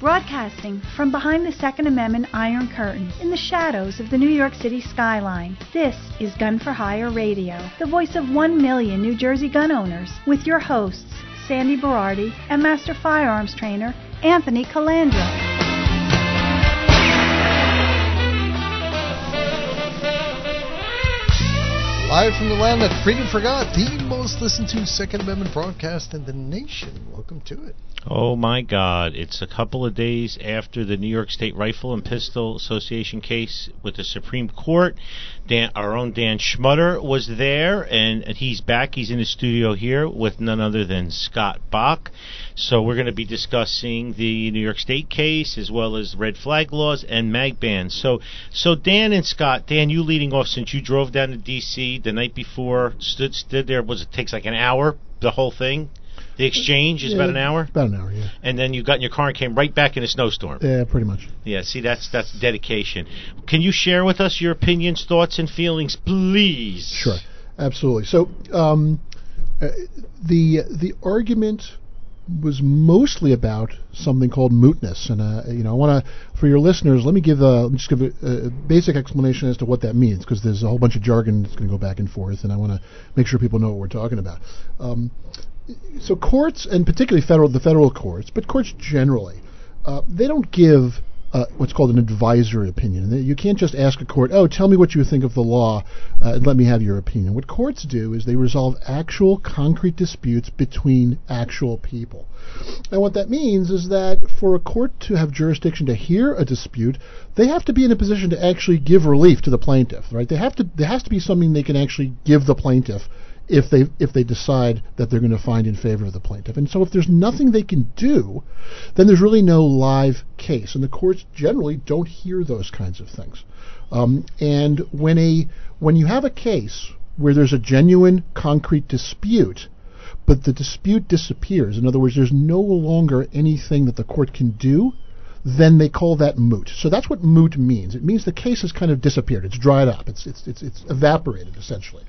Broadcasting from behind the Second Amendment Iron Curtain in the shadows of the New York City skyline, this is Gun for Hire Radio, the voice of one million New Jersey gun owners, with your hosts, Sandy Berardi and Master Firearms Trainer Anthony Calandra. Live from the land that freedom forgot, the most listened to Second Amendment broadcast in the nation. Welcome to it. Oh my God! It's a couple of days after the New York State Rifle and Pistol Association case with the Supreme Court. Dan, our own Dan Schmutter was there, and, and he's back. He's in the studio here with none other than Scott Bach. So we're going to be discussing the New York State case as well as red flag laws and mag bans. So, so Dan and Scott, Dan, you leading off since you drove down to D.C. the night before, stood stood there. Was it takes like an hour? The whole thing. The exchange is Yeah, about an hour, About an hour, yeah. and then you got in your car and came right back in a snowstorm. Yeah, pretty much. Yeah, see, that's that's dedication. Can you share with us your opinions, thoughts, and feelings, please? Sure, absolutely. So, um, uh, the the argument was mostly about something called mootness, and uh, you know, I want to, for your listeners, let me give a me just give a, a basic explanation as to what that means, because there's a whole bunch of jargon that's going to go back and forth, and I want to make sure people know what we're talking about. Um, so courts, and particularly federal, the federal courts, but courts generally, uh, they don't give uh, what's called an advisory opinion. You can't just ask a court, "Oh, tell me what you think of the law, uh, and let me have your opinion." What courts do is they resolve actual, concrete disputes between actual people. And what that means is that for a court to have jurisdiction to hear a dispute, they have to be in a position to actually give relief to the plaintiff. Right? They have to. There has to be something they can actually give the plaintiff if they if they decide that they're going to find in favor of the plaintiff. And so if there's nothing they can do, then there's really no live case, and the courts generally don't hear those kinds of things. Um, and when a when you have a case where there's a genuine concrete dispute, but the dispute disappears, in other words, there's no longer anything that the court can do, then they call that moot. So that's what moot means. It means the case has kind of disappeared. It's dried up. It's it's it's, it's evaporated essentially.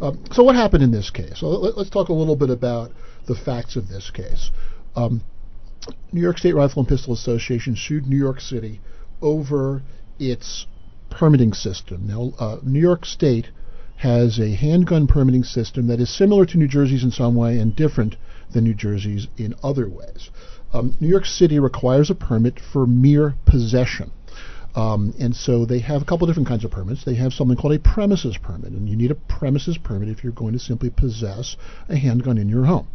Um, so what happened in this case? So let, us talk a little bit about the facts of this case. Um, New York State Rifle and Pistol Association sued New York City over its permitting system. Now, uh, New York State has a handgun permitting system that is similar to New Jersey's in some way and different than New Jersey's in other ways. Um, New York City requires a permit for mere possession. Um, and so they have a couple different kinds of permits. They have something called a premises permit, and you need a premises permit if you're going to simply possess a handgun in your home.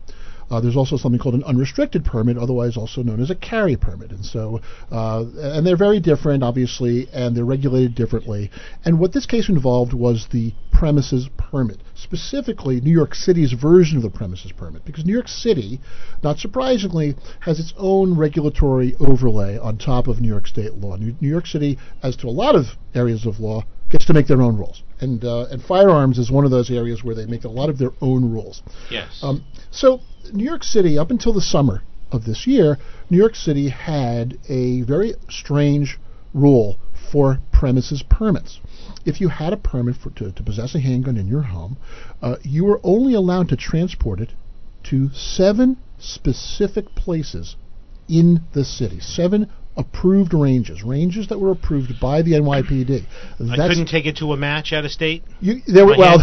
Uh, there's also something called an unrestricted permit, otherwise also known as a carry permit. And so, uh, and they're very different, obviously, and they're regulated differently. And what this case involved was the premises permit, specifically New York City's version of the premises permit, because New York City, not surprisingly, has its own regulatory overlay on top of New York State law. New, New York City, as to a lot of areas of law, gets to make their own rules. And uh, and firearms is one of those areas where they make a lot of their own rules. Yes. Um, so New York City, up until the summer of this year, New York City had a very strange rule for premises permits. If you had a permit for, to, to possess a handgun in your home, uh, you were only allowed to transport it to seven specific places in the city. Seven approved ranges, ranges that were approved by the NYPD. I couldn't take it to a match out of state. You, there were well,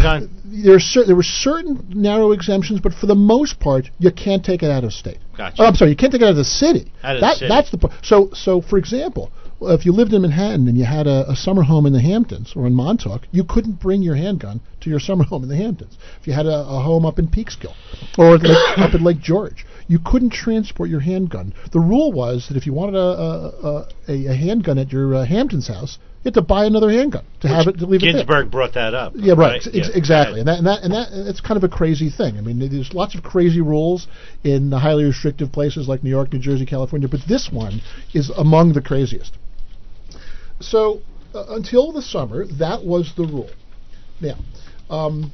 there cer- there were certain narrow exemptions, but for the most part, you can't take it out of state. Gotcha. Oh, I'm sorry, you can't take it out of the city. Out of the city. That's the po- so so. For example, if you lived in Manhattan and you had a, a summer home in the Hamptons or in Montauk, you couldn't bring your handgun to your summer home in the Hamptons. If you had a, a home up in Peekskill or up in Lake George, you couldn't transport your handgun. The rule was that if you wanted a a, a, a handgun at your uh, Hamptons house, you had to buy another handgun to have it to leave it there. Ginsburg brought that up. Yeah, right. Ex- Yeah. Exactly, and that and that and that it's kind of a crazy thing. I mean, there's lots of crazy rules in the highly restrictive places like New York, New Jersey, California, but this one is among the craziest. So uh, until the summer, that was the rule. Now, um,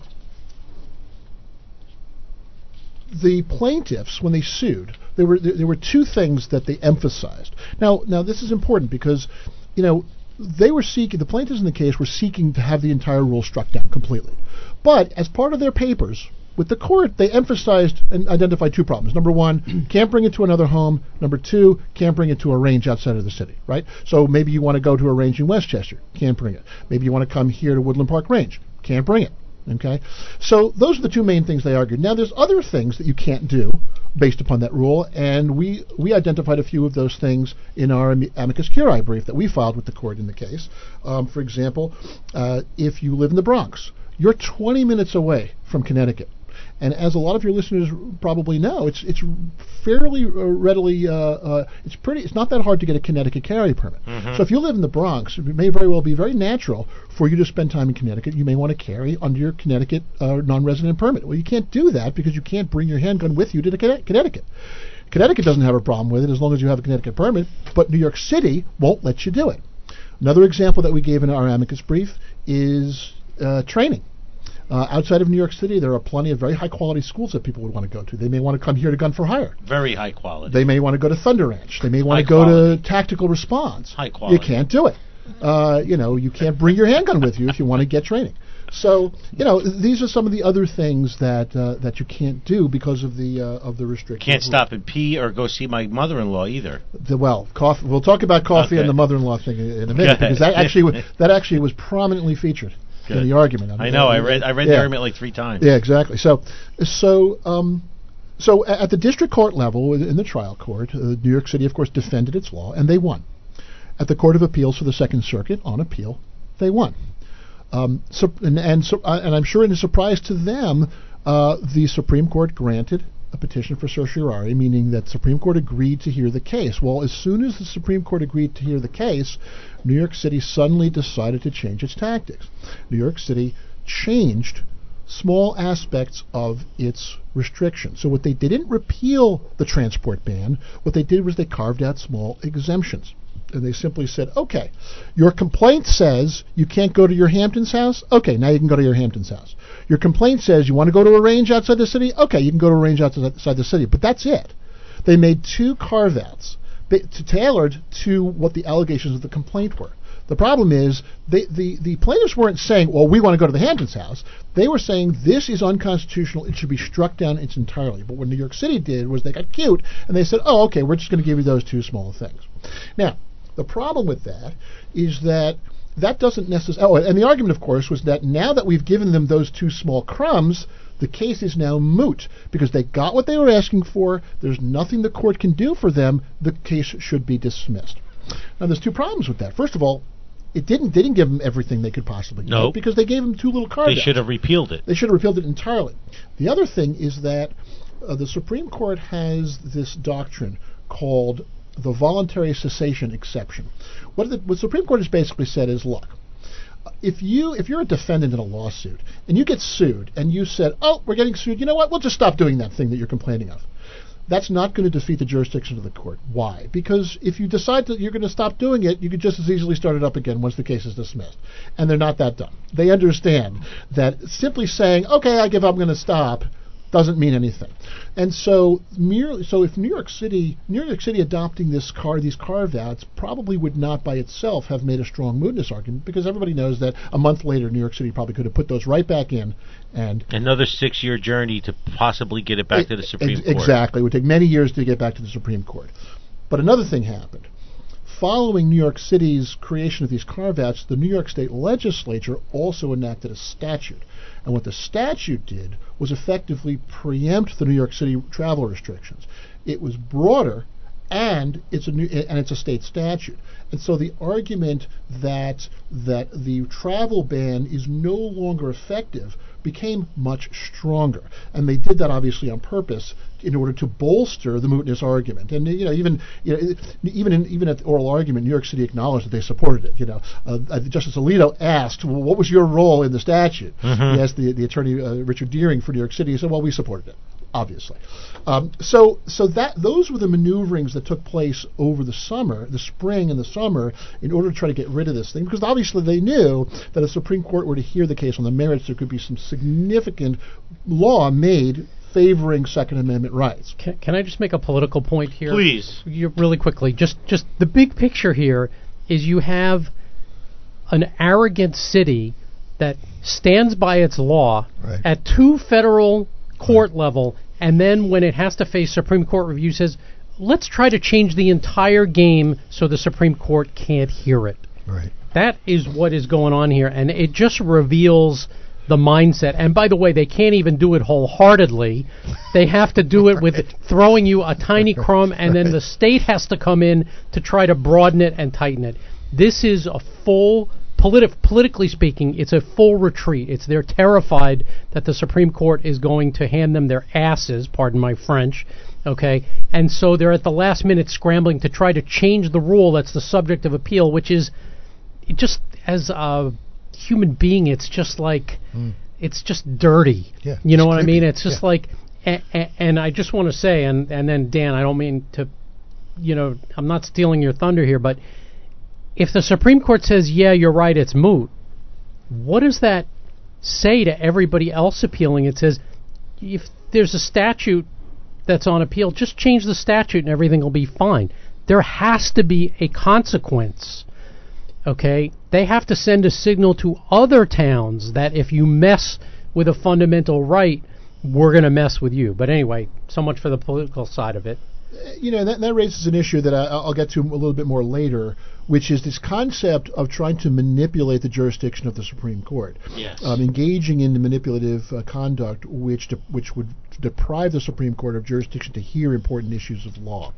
the plaintiffs, when they sued, there were there, there were two things that they emphasized. Now, now this is important because, you know, they were seeking the plaintiffs in the case were seeking to have the entire rule struck down completely. But as part of their papers with the court, they emphasized and identified two problems. Number one, can't bring it to another home. Number two, can't bring it to a range outside of the city, right? So maybe you want to go to a range in Westchester, can't bring it. Maybe you want to come here to Woodland Park Range, can't bring it. Okay, so those are the two main things they argued. Now, there's other things that you can't do based upon that rule, and we we identified a few of those things in our amicus curiae brief that we filed with the court in the case. Um, for example, uh, if you live in the Bronx, you're 20 minutes away from Connecticut. And as a lot of your listeners probably know, it's it's fairly uh, readily uh, uh, it's pretty it's not that hard to get a Connecticut carry permit. Mm-hmm. So if you live in the Bronx, it may very well be very natural for you to spend time in Connecticut. You may want to carry under your Connecticut uh, non-resident permit. Well, you can't do that because you can't bring your handgun with you to Connecticut. Connecticut doesn't have a problem with it as long as you have a Connecticut permit, but New York City won't let you do it. Another example that we gave in our amicus brief is uh, training. Uh, outside of New York City, there are plenty of very high quality schools that people would want to go to. They may want to come here to Gun for Hire. Very high quality. They may want to go to Thunder Ranch. They may want to go quality. to Tactical Response. High quality. You can't do it. Uh, you know, you can't bring your handgun with you if you want to get training. So, you know, these are some of the other things that uh, that you can't do because of the uh, of the restrictions. Can't stop and pee or go see my mother-in-law either. The, well, coffee. We'll talk about coffee Okay. and the mother-in-law thing in in a minute because that actually that actually was prominently featured in the argument. I know. I read. I read Yeah. the argument like three times. Yeah, exactly. So, so, um, so at the district court level, in the trial court, uh, New York City, of course, defended its law, and they won. At the Court of Appeals for the Second Circuit, on appeal, they won. Um, so, and and, so, uh, and I'm sure, in a surprise to them, uh, the Supreme Court granted a petition for certiorari, meaning that Supreme Court agreed to hear the case. Well, as soon as the Supreme Court agreed to hear the case, New York City suddenly decided to change its tactics. New York City changed small aspects of its restrictions. So what they, they didn't repeal the transport ban. What they did was they carved out small exemptions. And they simply said, okay, your complaint says you can't go to your Hamptons house. Okay, now you can go to your Hamptons house. Your complaint says you want to go to a range outside the city. Okay, you can go to a range outside the city. But that's it. They made two carve outs tailored to what the allegations of the complaint were. The problem is they, the the plaintiffs weren't saying, "Well, we want to go to the Hamptons house." They were saying this is unconstitutional; it should be struck down its entirely. But what New York City did was they got cute and they said, "Oh, okay, we're just going to give you those two small things." Now, the problem with that is that that doesn't necessarily. Oh, and the argument, of course, was that now that we've given them those two small crumbs, the case is now moot because they got what they were asking for. There's nothing the court can do for them. The case should be dismissed. Now, there's two problems with that. First of all, it didn't they didn't give them everything they could possibly No. get because they gave them two little cards. They should have repealed it. They should have repealed it entirely. The other thing is that uh, the Supreme Court has this doctrine called the voluntary cessation exception. What the, what the Supreme Court has basically said is, look, if you if you're a defendant in a lawsuit and you get sued and you said, "Oh, we're getting sued. You know what? We'll just stop doing that thing that you're complaining of." That's not going to defeat the jurisdiction of the court. Why? Because if you decide that you're going to stop doing it, you could just as easily start it up again once the case is dismissed. And they're not that dumb. They understand that simply saying, "Okay, I give up. I'm going to stop," doesn't mean anything. And so merely so if New York City New York City adopting this car these carve outs probably would not by itself have made a strong mootness argument because everybody knows that a month later New York City probably could have put those right back in and Another six-year journey to possibly get it back to the Supreme Ex- Court. Exactly. It would take many years to get back to the Supreme Court. But another thing happened. Following New York City's creation of these carve outs, the New York State legislature also enacted a statute. And what the statute did was effectively preempt the New York City travel restrictions. It was broader and it's a new and it's a state statute. And so the argument that that the travel ban is no longer effective became much stronger. And they did that obviously on purpose in order to bolster the mootness argument. And you know, even you know, even in, even at the oral argument, New York City acknowledged that they supported it. You know, uh, uh, Justice Alito asked, "Well, what was your role in the statute?" Mhm. He asked the the attorney uh, Richard Dearing for New York City. He said, "Well, we supported it." Obviously, um, so so that those were the maneuverings that took place over the summer, the spring and the summer, in order to try to get rid of this thing. Because obviously they knew that if the Supreme Court were to hear the case on the merits, there could be some significant law made favoring Second Amendment rights. Can, can I just make a political point here? Please. You, really quickly. Just just the big picture here is you have an arrogant city that stands by its law Right. at two federal court level, and then when it has to face Supreme Court review, says, "Let's try to change the entire game so the Supreme Court can't hear it." Right. That is what is going on here, and it just reveals the mindset. And by the way, they can't even do it wholeheartedly. They have to do it with throwing you a tiny crumb, and then the state has to come in to try to broaden it and tighten it. This is a full, politi- politically speaking, it's a full retreat. It's they're terrified that the Supreme Court is going to hand them their asses, pardon my French, okay? And so they're at the last minute scrambling to try to change the rule that's the subject of appeal, which is just as a human being, it's just like hmm. it's just dirty. Yeah, you know what I mean? It's just Yeah. like, a, a, and I just want to say, and and then Dan, I don't mean to, you know, I'm not stealing your thunder here, but if the Supreme Court says, yeah, you're right, it's moot, what does that say to everybody else appealing? It says, if there's a statute that's on appeal, just change the statute and everything will be fine. There has to be a consequence. Okay? They have to send a signal to other towns that if you mess with a fundamental right, we're going to mess with you. But anyway, so much for the political side of it. You know that, that raises an issue that I, I'll get to a little bit more later, which is this concept of trying to manipulate the jurisdiction of the Supreme Court. Yes. Um, engaging in manipulative uh, conduct, which de- which would deprive the Supreme Court of jurisdiction to hear important issues of law,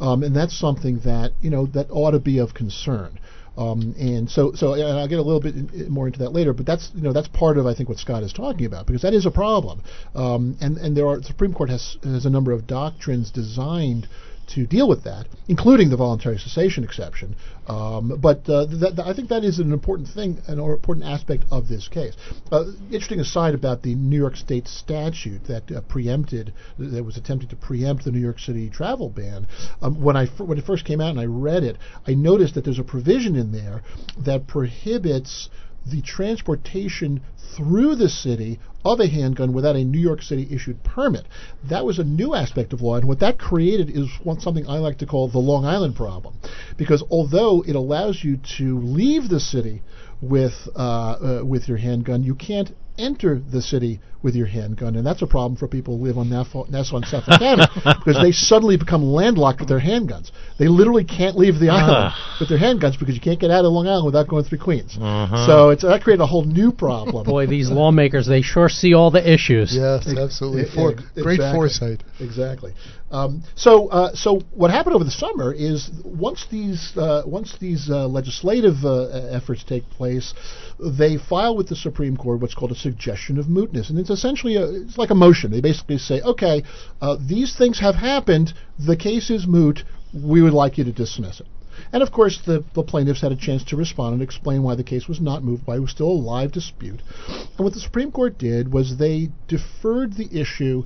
um, and that's something that you know that ought to be of concern. Um, and so, so and I'll get a little bit more into that later. But that's you know that's part of I think what Scott is talking about because that is a problem. Um, and and there are the Supreme Court has has a number of doctrines designed to deal with that, including the voluntary cessation exception. Um, but uh, that, that- I think that is an important thing, an important aspect of this case. Uh, interesting aside about the New York State statute that uh, preempted, that was attempting to preempt the New York City travel ban. Um, when I fir- when it first came out and I read it, I noticed that there's a provision in there that prohibits the transportation through the city of a handgun without a New York City issued permit. That was a new aspect of law, and what that created is one, something I like to call the Long Island problem. Because although it allows you to leave the city with uh, uh, with your handgun, you can't enter the city with your handgun, and that's a problem for people who live on Nassau, Nassau and Suffolk County because they suddenly become landlocked with their handguns. They literally can't leave the island with their handguns because you can't get out of Long Island without going through Queens. So it's that created a whole new problem. Boy, these lawmakers, they sure see all the issues. Yes, absolutely. E- For, e- great exactly. foresight. Exactly. Um, so, uh, so what happened over the summer is once these uh, once these uh, legislative uh, efforts take place, they file with the Supreme Court what's called a suggestion of mootness, and it's essentially a, it's like a motion. They basically say, okay, uh, these things have happened. The case is moot. We would like you to dismiss it. And of course, the, the plaintiffs had a chance to respond and explain why the case was not moved, why it was still a live dispute. And what the Supreme Court did was they deferred the issue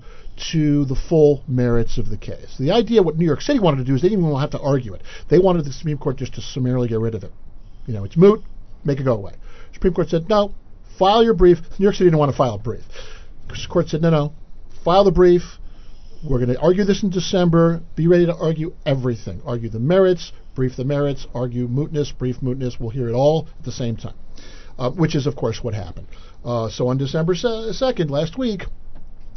to the full merits of the case. The idea, what New York City wanted to do, is they didn't even have to argue it. They wanted the Supreme Court just to summarily get rid of it. You know, it's moot, make it go away. Supreme Court said, no, file your brief. New York City didn't want to file a brief. The court said, no, no, file the brief. We're going to argue this in December. Be ready to argue everything. Argue the merits, brief the merits, argue mootness, brief mootness. We'll hear it all at the same time, uh, which is, of course, what happened. Uh, so on December 2nd, last week,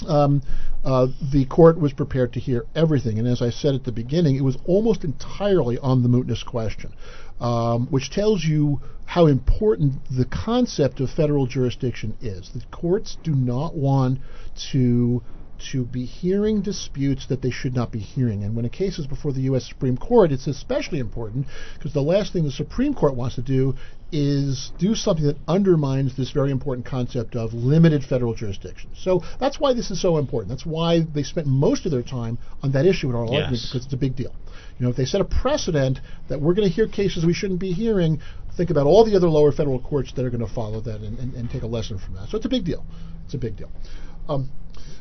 um, uh, the court was prepared to hear everything. And as I said at the beginning, it was almost entirely on the mootness question, um, which tells you how important the concept of federal jurisdiction is. The courts do not want to to be hearing disputes that they should not be hearing. And when a case is before the U.S. Supreme Court, it's especially important because the last thing the Supreme Court wants to do is do something that undermines this very important concept of limited federal jurisdiction. So that's why this is so important. That's why they spent most of their time on that issue in our Yes. argument because it's a big deal. You know, if they set a precedent that we're going to hear cases we shouldn't be hearing, think about all the other lower federal courts that are going to follow that and, and, and take a lesson from that. So it's a big deal. It's a big deal. Um,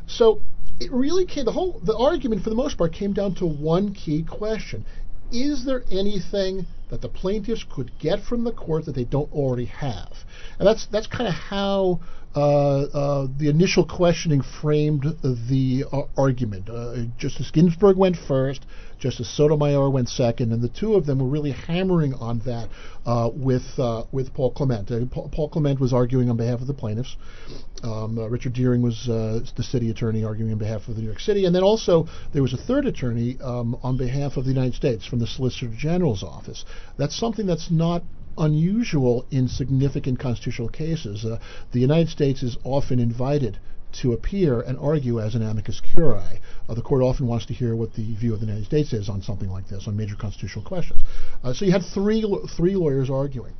so it really came. The whole the argument, for the most part, came down to one key question: Is there anything that the plaintiffs could get from the court that they don't already have. And that's that's kind of how the initial questioning framed the uh, argument. Uh, Justice Ginsburg went first, Justice Sotomayor went second, and the two of them were really hammering on that uh, with uh, with Paul Clement. Paul, Clement was arguing on behalf of the plaintiffs. Um, Richard Dearing was the city attorney arguing on behalf of the New York City, and then also there was a third attorney um, on behalf of the United States from the Solicitor General's office. That's something that's not unusual in significant constitutional cases. Uh, the United States is often invited to appear and argue as an amicus curiae. Uh, the court often wants to hear what the view of the United States is on something like this, on major constitutional questions. Uh, so you had three three lawyers arguing,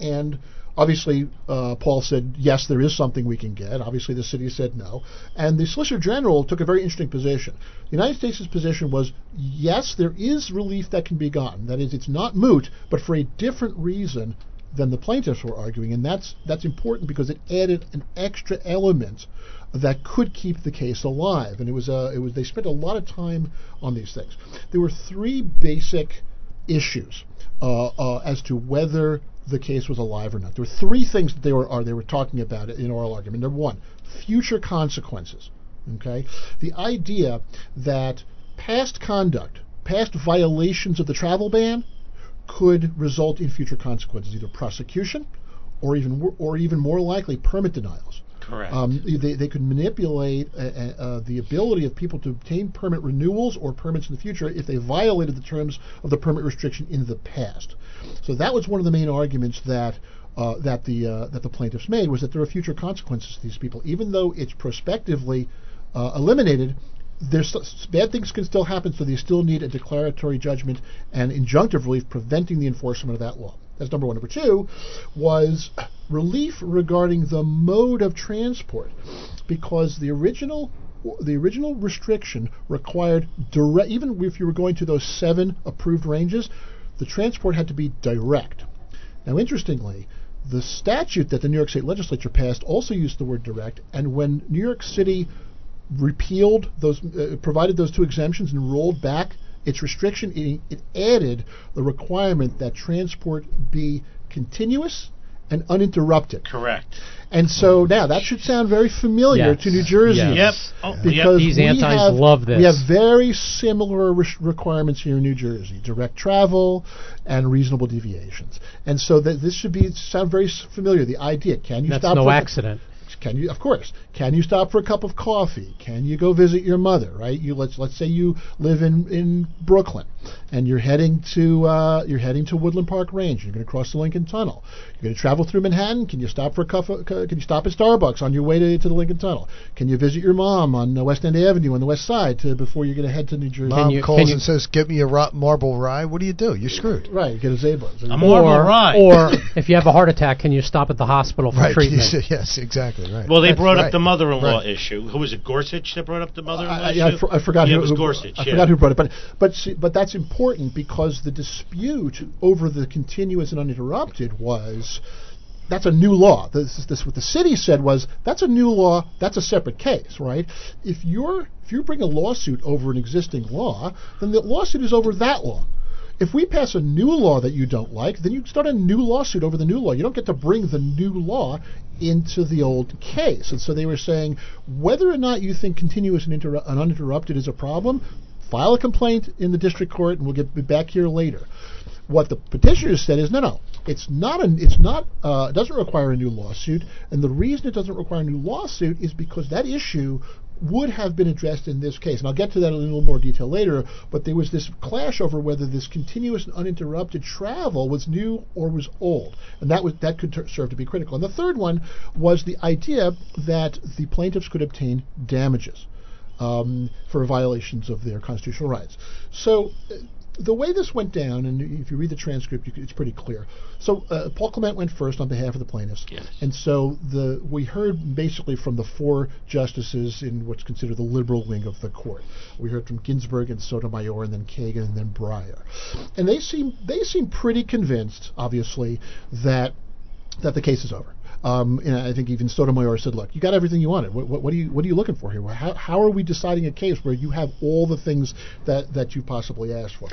and Obviously, uh, Paul said, yes, there is something we can get. Obviously, the city said no. And the Solicitor General took a very interesting position. The United States' position was, yes, there is relief that can be gotten. That is, it's not moot, but for a different reason than the plaintiffs were arguing. And that's, that's important because it added an extra element that could keep the case alive. And it was, uh, it was, they spent a lot of time on these things. There were three basic issues uh, uh, as to whether the case was alive or not. There were three things that they were are they were talking about in oral argument. Number one, future consequences. Okay, the idea that past conduct, past violations of the travel ban, could result in future consequences, either prosecution, or even or even more likely permit denials. Correct. Um, they, they could manipulate uh, uh, uh, the ability of people to obtain permit renewals or permits in the future if they violated the terms of the permit restriction in the past. So that was one of the main arguments that uh, that the uh, that the plaintiffs made was that there are future consequences to these people, even though it's prospectively uh, eliminated. There's bad things can still happen, so they still need a declaratory judgment and injunctive relief preventing the enforcement of that law. That's number one. Number two was relief regarding the mode of transport, because the original the original restriction required direct. Even if you were going to those seven approved ranges, the transport had to be direct. Now, interestingly, the statute that the New York State Legislature passed also used the word direct, and when New York City repealed those, uh, provided those two exemptions and rolled back its restriction, it, it added the requirement that transport be continuous and uninterrupted. Correct. And so now that should sound very familiar Yes. to New Jersey. Yes. Yep. Oh, yep. Because These we antis have, love this. We have very similar re- requirements here in New Jersey: direct travel and reasonable deviations. And so that this should be sound very familiar. The idea: can you That's stop? That's no for, accident. Can you? Of course. Can you stop for a cup of coffee? Can you go visit your mother? Right? You let's let's say you live in in Brooklyn, and you're heading to uh, you're heading to Woodland Park Range. You're going to cross the Lincoln Tunnel. You're going to travel through Manhattan. Can you stop for a cup? Of, can you stop at Starbucks on your way to, to the Lincoln Tunnel? Can you visit your mom on uh, West End Avenue on the west side to, before you're going to head to New Jersey? Mom you- calls you- and says, "Get me a rot marble rye." What do you do? You're screwed. Right, get a Zabar's. A marble or, rye. or if you have a heart attack, can you stop at the hospital for Right. treatment? yes, exactly. Right. Well, they That's brought right. up the mother-in-law Right. issue. Who was it? Gorsuch that brought up the mother-in-law I, issue. I, I, for, I forgot Yeah, who, it was Gorsuch. I yeah. forgot who brought it, but but see, but that's important because the dispute over the continuous and uninterrupted was that's a new law. This is this what the city said was that's a new law. That's a separate case, right? If you're if you bring a lawsuit over an existing law, then the lawsuit is over that law. If we pass a new law that you don't like, then you start a new lawsuit over the new law. You don't get to bring the new law into the old case. And so they were saying whether or not you think continuous and, and uninterrupted is a problem, file a complaint in the district court, and we'll get back here later. What the petitioners said is no, no, it's not. An, it's not. Uh, doesn't require a new lawsuit, and the reason it doesn't require a new lawsuit is because that issue would have been addressed in this case. And I'll get to that in a little more detail later, but there was this clash over whether this continuous and uninterrupted travel was new or was old. And that was that could ter- serve to be critical. And the third one was the idea that the plaintiffs could obtain damages um, for violations of their constitutional rights. So the way this went down, and if you read the transcript, you, it's pretty clear. So uh, Paul Clement went first on behalf of the plaintiffs, Yes. and so the we heard basically from the four justices in what's considered the liberal wing of the court. We heard from Ginsburg and Sotomayor, and then Kagan, and then Breyer, and they seem they seem pretty convinced, obviously, that that the case is over. Um, and I think even Sotomayor said, "Look, you got everything you wanted. What, what, what are you What are you looking for here? How, how are we deciding a case where you have all the things that that you possibly asked for?"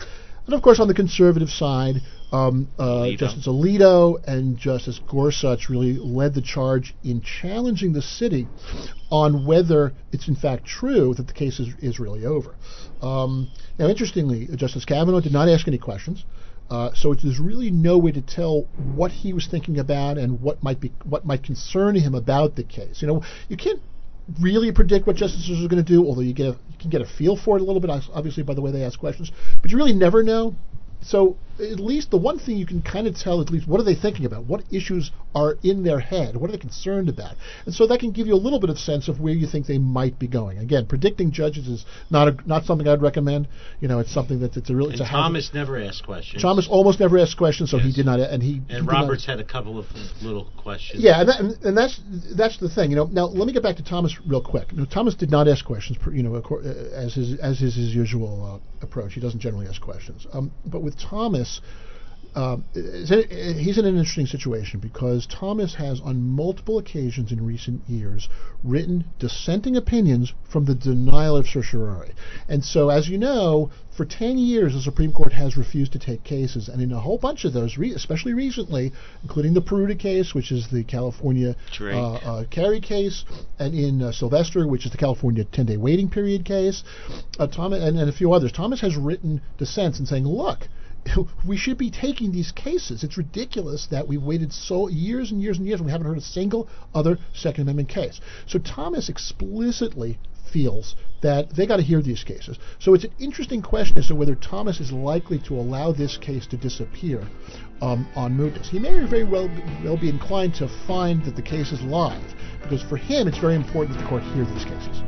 And of course, on the conservative side, um, uh, Alito. Justice Alito and Justice Gorsuch really led the charge in challenging the city on whether it's in fact true that the case is, is really over. Um, now, interestingly, Justice Kavanaugh did not ask any questions. Uh, so there's really no way to tell what he was thinking about and what might be what might concern him about the case. You know, you can't really predict what justices are going to do, although you get a, you can get a feel for it a little bit, obviously by the way they ask questions. But you really never know. So at least the one thing you can kind of tell, at least, what are they thinking about? What issues are in their head? What are they concerned about? And so that can give you a little bit of sense of where you think they might be going. Again, predicting judges is not a, not something I'd recommend. You know, it's something that it's a real. And It's a Thomas never asked questions. Thomas almost never asked questions, so he did not. And he he and not- Roberts had a couple of little questions. yeah, and, that, and, and that's that's the thing. You know, now let me get back to Thomas real quick. You know, Thomas did not ask questions, per- you know, as his as is his usual uh, approach. He doesn't generally ask questions. Um, but with Thomas, um, it- uh, he's in an interesting situation because Thomas has, on multiple occasions in recent years, written dissenting opinions from the denial of certiorari. And so, as you know, for 10 years, the Supreme Court has refused to take cases. And in a whole bunch of those, re- especially recently, including the Peruta case, which is the California uh, uh, carry case, and in uh, Silvester, which is the California 10-day waiting period case, uh, Thomas, and, and a few others. Thomas has written dissents and saying, look, we should be taking these cases. It's ridiculous that we've waited so years and years and years and we haven't heard a single other Second Amendment case. So Thomas explicitly feels that they got to hear these cases. So it's an interesting question as to whether Thomas is likely to allow this case to disappear um, on mootness. He may very well, well be inclined to find that the case is live because for him it's very important that the court hear these cases.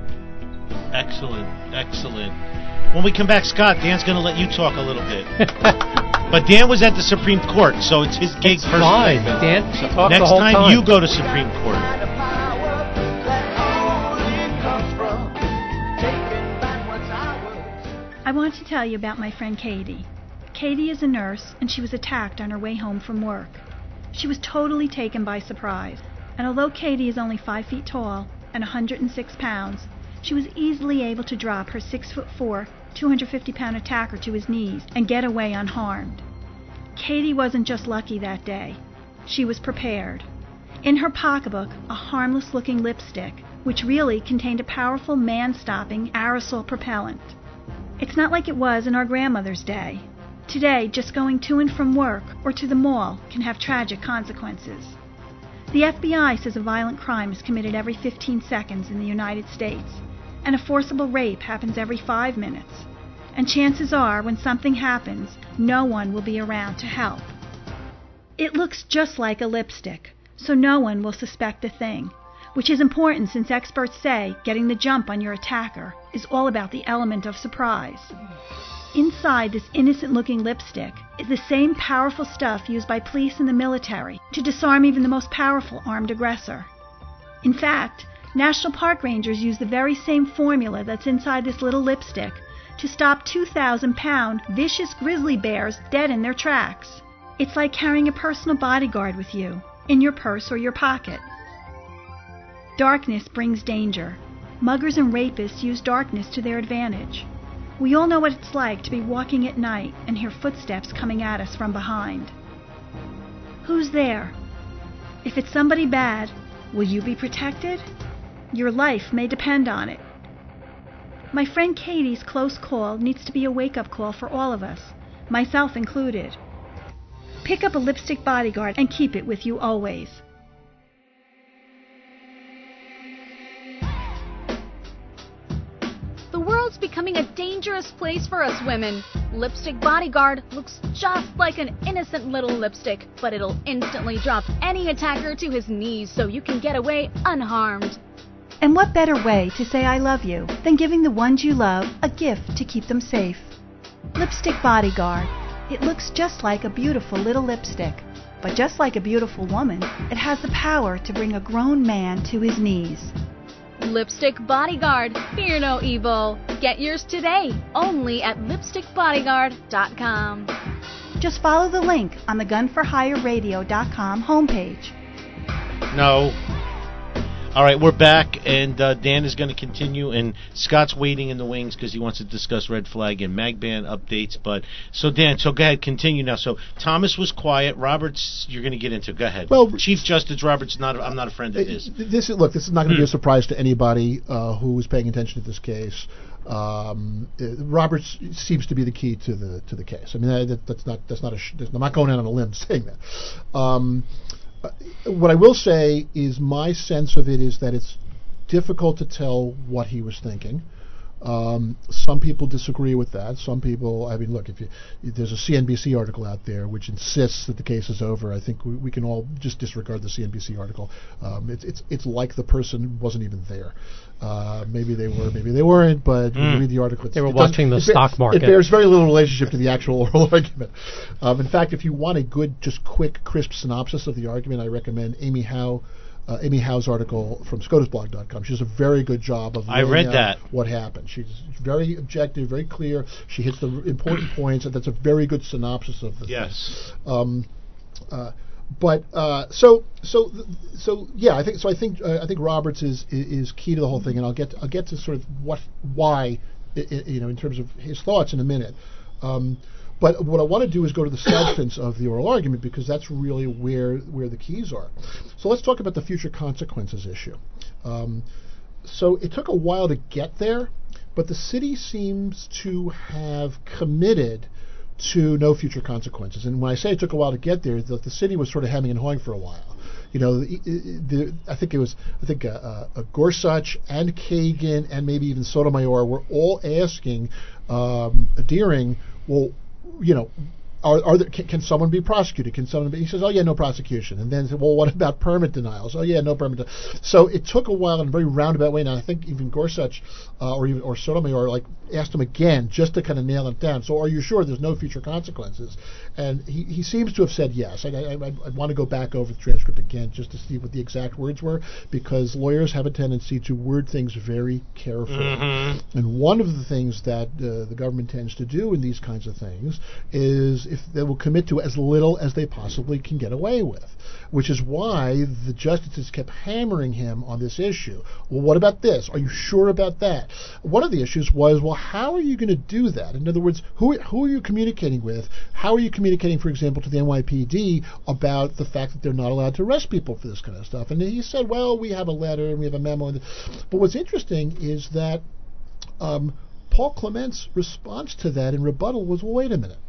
Excellent, excellent. When we come back, Scott, Dan's going to let you talk a little bit. but Dan was at the Supreme Court, so it's his gig It's personally. fine. Dan, talk the Next whole time, time. you go to Supreme Court. I want to tell you about my friend Katie. Katie is a nurse, and she was attacked on her way home from work. She was totally taken by surprise, and although Katie is only 5 feet tall and 106 pounds, she was easily able to drop her 6 foot 4, 250 pound attacker to his knees and get away unharmed. Katie wasn't just lucky that day, she was prepared. In her pocketbook, a harmless looking lipstick, which really contained a powerful man stopping aerosol propellant. It's not like it was in our grandmother's day. Today, just going to and from work or to the mall can have tragic consequences. The FBI says a violent crime is committed every 15 seconds in the United States, and a forcible rape happens every five minutes. And chances are, when something happens, no one will be around to help. It looks just like a lipstick, so no one will suspect a thing, which is important since experts say getting the jump on your attacker is all about the element of surprise. Inside this innocent looking lipstick is the same powerful stuff used by police and the military to disarm even the most powerful armed aggressor. In fact, National Park Rangers use the very same formula that's inside this little lipstick to stop 2,000 pound vicious grizzly bears dead in their tracks. It's like carrying a personal bodyguard with you, in your purse or your pocket. Darkness brings danger. Muggers and rapists use darkness to their advantage. We all know what it's like to be walking at night and hear footsteps coming at us from behind. Who's there? If it's somebody bad, will you be protected? Your life may depend on it. My friend Katie's close call needs to be a wake up call for all of us, myself included. Pick up a lipstick bodyguard and keep it with you always. The world's becoming a dangerous place for us women. Lipstick Bodyguard looks just like an innocent little lipstick, but it'll instantly drop any attacker to his knees so you can get away unharmed. And what better way to say I love you than giving the ones you love a gift to keep them safe? Lipstick Bodyguard. It looks just like a beautiful little lipstick. But just like a beautiful woman, it has the power to bring a grown man to his knees. Lipstick Bodyguard, fear no evil. Get yours today, only at lipstickbodyguard.com. Just follow the link on the gunforhireradio.com homepage. No. All right, we're back, and uh, Dan is going to continue, and Scott's waiting in the wings because he wants to discuss red flag and Magban updates. But so Dan, so go ahead, continue now. So Thomas was quiet. Roberts, you're going to get into. Go ahead. Well, Chief Justice Roberts, not. I'm not a friend of his. This is, look. This is not going to be a surprise to anybody uh, who is paying attention to this case. Um, uh, Roberts seems to be the key to the to the case. I mean, that, that's not that's not a. Sh- I'm not going out on a limb saying that. Um, uh, what I will say is my sense of it is that it's difficult to tell what he was thinking. Um, some people disagree with that. Some people, I mean, look, if you, there's a CNBC article out there which insists that the case is over, I think we, we can all just disregard the CNBC article. Um, it's it's it's like the person wasn't even there. Uh, maybe they were, maybe they weren't, but when you read the article, They were watching the stock market. It bears very little relationship to the actual oral argument. Um, in fact, if you want a good, just quick, crisp synopsis of the argument, I recommend Amy Howe. Uh, Amy Howe's article from SCOTUSblog.com. She does a very good job of I read that. what happened. She's very objective, very clear. She hits the important points, and that's a very good synopsis of the thing. Yes. Um, uh, but uh, so so so yeah, I think so. I think uh, I think Roberts is, is key to the whole thing, and I'll get I'll get to sort of what why you know in terms of his thoughts in a minute. Um, but what I want to do is go to the substance of the oral argument because that's really where where the keys are. So let's talk about the future consequences issue. Um, so it took a while to get there, but the city seems to have committed to no future consequences. And when I say it took a while to get there, the, the city was sort of hemming and hawing for a while. You know, the, the, I think it was, I think uh, uh, Gorsuch and Kagan and maybe even Sotomayor were all asking um, Dearing, well, you know, are, are there, can, can someone be prosecuted? Can someone be? He says, "Oh yeah, no prosecution." And then, said, well, what about permit denials? Oh yeah, no permit. So it took a while in a very roundabout way. And I think even Gorsuch uh, or even or Sotomayor like asked him again just to kind of nail it down. So are you sure there's no future consequences? And he, he seems to have said yes. I, I, I, I want to go back over the transcript again just to see what the exact words were because lawyers have a tendency to word things very carefully. And one of the things that uh, the government tends to do in these kinds of things is if they will commit to as little as they possibly can get away with, which is why the justices kept hammering him on this issue. Well, what about this? Are you sure about that? One of the issues was, well, how are you going to do that? In other words, who who are you communicating with? How are you communicating, for example, to the NYPD about the fact that they're not allowed to arrest people for this kind of stuff? And he said, well, we have a letter and we have a memo. But what's interesting is that um, Paul Clement's response to that in rebuttal was, well, wait a minute.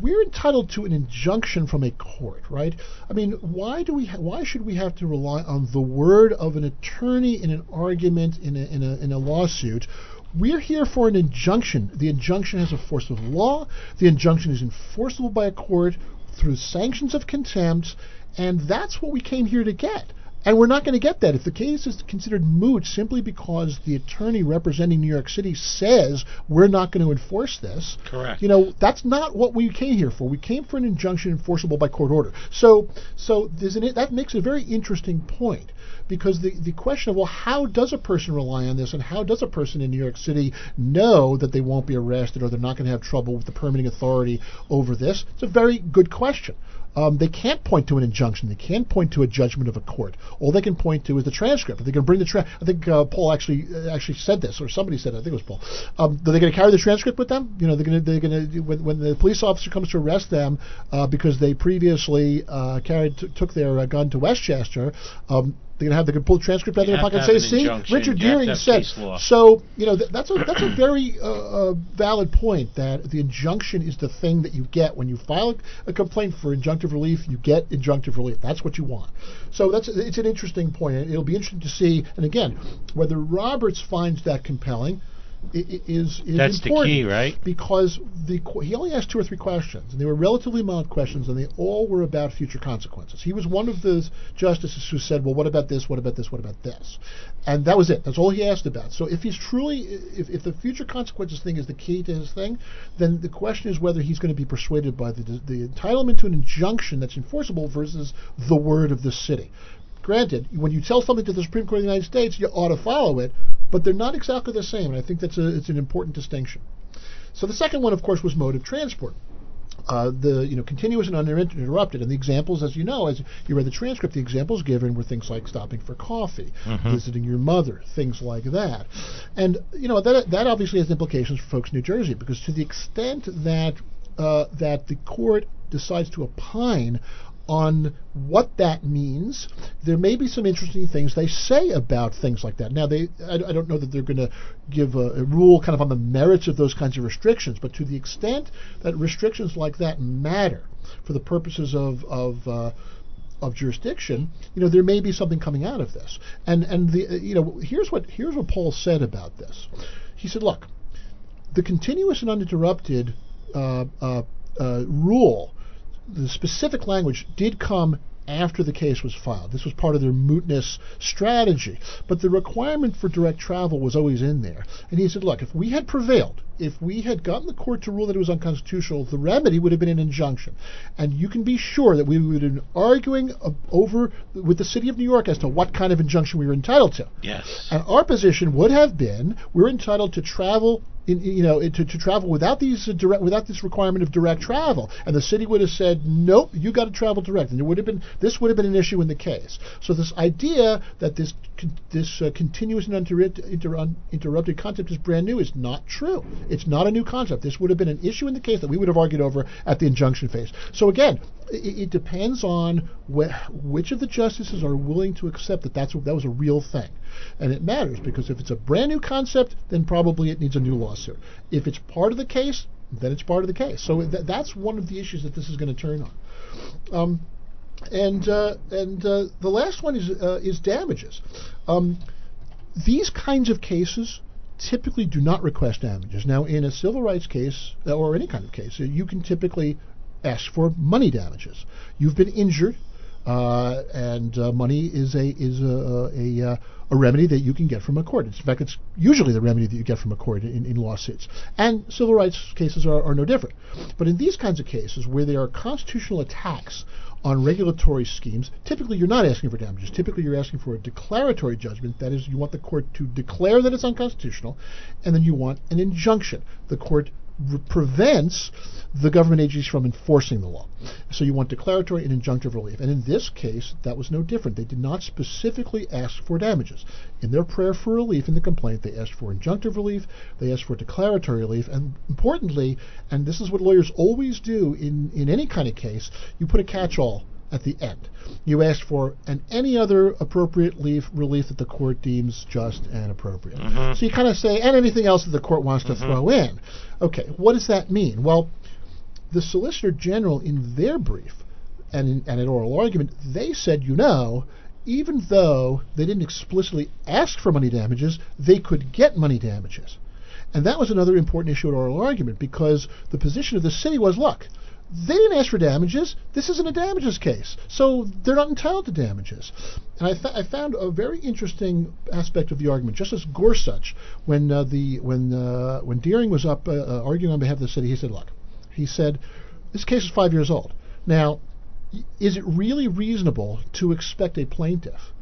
We're entitled to an injunction from a court, right? I mean, why do we? Ha- why should we have to rely on the word of an attorney in an argument in a, in a, in a lawsuit? We're here for an injunction. The injunction has a force of law. The injunction is enforceable by a court through sanctions of contempt, and that's what we came here to get. And we're not going to get that if the case is considered moot simply because the attorney representing New York City says we're not going to enforce this. Correct. You know, that's not what we came here for. We came for an injunction enforceable by court order. So, so an, that makes a very interesting point because the, the question of well, how does a person rely on this, and how does a person in New York City know that they won't be arrested or they're not going to have trouble with the permitting authority over this? It's a very good question. Um, they can't point to an injunction. They can't point to a judgment of a court. All they can point to is the transcript. They to bring the tra- I think uh, Paul actually uh, actually said this, or somebody said it. I think it was Paul. Um, are they going to carry the transcript with them? You know, they're going to they're going to when, when the police officer comes to arrest them uh, because they previously uh, carried t- took their uh, gun to Westchester. Um, they're going to have they can pull the transcript out of You their pocket and say, "See. Richard Dearing said." So you know th- that's a that's a very uh, uh, valid point that the injunction is the thing that you get when you file a complaint for injunctive relief. You get injunctive relief. That's what you want. So that's it's an interesting point. It'll be interesting to see. And again, whether Roberts finds that compelling is is That's the important key, right? Because the qu- he only asked two or three questions, and they were relatively mild questions, and they all were about future consequences. He was one of the justices who said, "Well, what about this? What about this? What about this?" And that was it. That's all he asked about. So if he's truly, if, if the future consequences thing is the key to his thing, then the question is whether he's going to be persuaded by the the entitlement to an injunction that's enforceable versus the word of the city. Granted, when you tell something to the Supreme Court of the United States, you ought to follow it, but they're not exactly the same, and I think that's a, it's an important distinction. So the second one, of course, was mode of transport. uh, the you know continuous and uninterrupted, and the examples, as you know, as you read the transcript, the examples given were things like stopping for coffee, visiting your mother, things like that, and you know that that obviously has implications for folks in New Jersey because to the extent that uh, that the court decides to opine on what that means. There may be some interesting things they say about things like that. Now, they I, I don't know that they're going to give a, a, rule kind of on the merits of those kinds of restrictions, but to the extent that restrictions like that matter for the purposes of of uh, of jurisdiction, you know, there may be something coming out of this. And and the you know, here's what here's what Paul said about this. He said, look, the continuous and uninterrupted uh, uh, uh rule the specific language did come after the case was filed. This was part of their mootness strategy. But the requirement for direct travel was always in there. And he said, look, if we had prevailed, if we had gotten the court to rule that it was unconstitutional, the remedy would have been an injunction. And you can be sure that we would have been arguing over with the city of New York as to what kind of injunction we were entitled to. Yes. And our position would have been we're entitled to travel in, you know, to, to travel without these uh, direct, without this requirement of direct travel, and the city would have said, nope, you got to travel direct, and it would have been this would have been an issue in the case. So this idea that this this uh, continuous and uninterrupted concept is brand new is not true. It's not a new concept. This would have been an issue in the case that we would have argued over at the injunction phase. So again, it, it depends on wh- which of the justices are willing to accept that that's that was a real thing, and it matters because if it's a brand new concept, then probably it needs a new lawsuit. If it's part of the case, then it's part of the case. So th- that's one of the issues that this is going to turn on. Um, and uh, and uh, the last one is uh, is damages. Um, these kinds of cases typically do not request damages. Now, in a civil rights case or any kind of case, you can typically ask for money damages. You've been injured, uh, and uh, money is a is a a, a, a remedy that you can get from a court. In fact, it's usually the remedy that you get from a court in, in lawsuits. And civil rights cases are, are no different. But in these kinds of cases, where there are constitutional attacks on regulatory schemes, typically you're not asking for damages. Typically you're asking for a declaratory judgment. That is, you want the court to declare that it's unconstitutional, and then you want an injunction. The court re- prevents the government agencies from enforcing the law. So you want declaratory and injunctive relief. And in this case, that was no different. They did not specifically ask for damages. In their prayer for relief in the complaint, they asked for injunctive relief, they asked for declaratory relief, and importantly, and this is what lawyers always do in, in any kind of case, you put a catch all at the end. You ask for and any other appropriate relief, relief that the court deems just and appropriate. Mm-hmm. So you kind of say, and anything else that the court wants to Mm-hmm. throw in. Okay, what does that mean? Well, the Solicitor General in their brief and in, and in oral argument, they said, you know, even though they didn't explicitly ask for money damages, they could get money damages. And that was another important issue at oral argument because the position of the city was, look, they didn't ask for damages. This isn't a damages case, so they're not entitled to damages. And I, I found a very interesting aspect of the argument. Justice Gorsuch, when uh, the when uh, when Dearing was up uh, uh, arguing on behalf of the city, he said, "Look," he said, "this case is five years old. Now, is it really reasonable to expect a plaintiff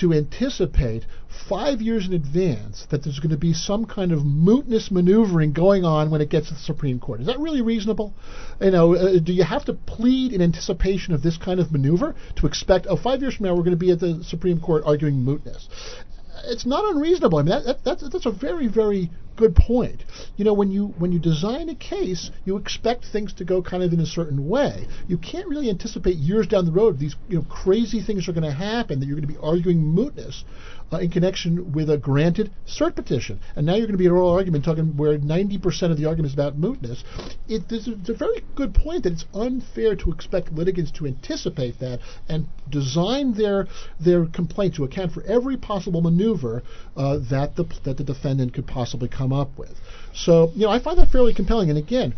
to anticipate five years in advance that there's going to be some kind of mootness maneuvering going on when it gets to the Supreme Court. Is that really reasonable? You know, uh, do you have to plead in anticipation of this kind of maneuver to expect, oh, five years from now we're going to be at the Supreme Court arguing mootness? It's not unreasonable. I mean, that, that, that's that's a very very good point. You know, when you when you design a case, you expect things to go kind of in a certain way. You can't really anticipate years down the road these you know crazy things are going to happen that you're going to be arguing mootness uh, in connection with a granted cert petition. And now you're going to be in oral argument talking where 90% of the argument is about mootness. It, this is, it's a very good point that it's unfair to expect litigants to anticipate that and design their their complaint to account for every possible maneuver uh, that the that the defendant could possibly come up with. So you know I find that fairly compelling. And again.